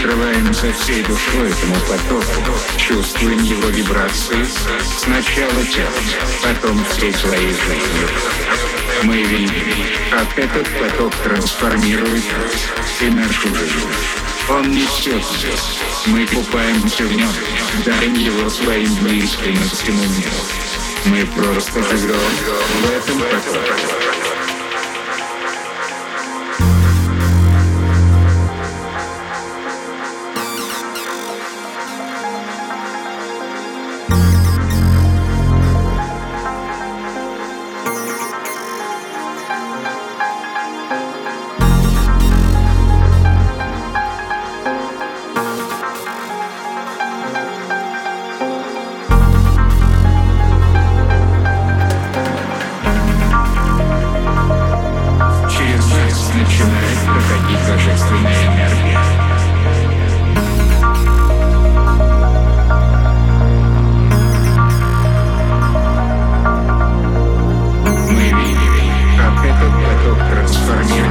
открываемся всей душой этому потоку, чувствуем его вибрации, сначала телом, потом всей своей жизнью. Мы видим, как этот поток трансформирует и нашу жизнь. Он несет здесь. Мы купаемся в нем, дарим его своим близким и всему миру. Мы просто живем в этом потоке. Sorry,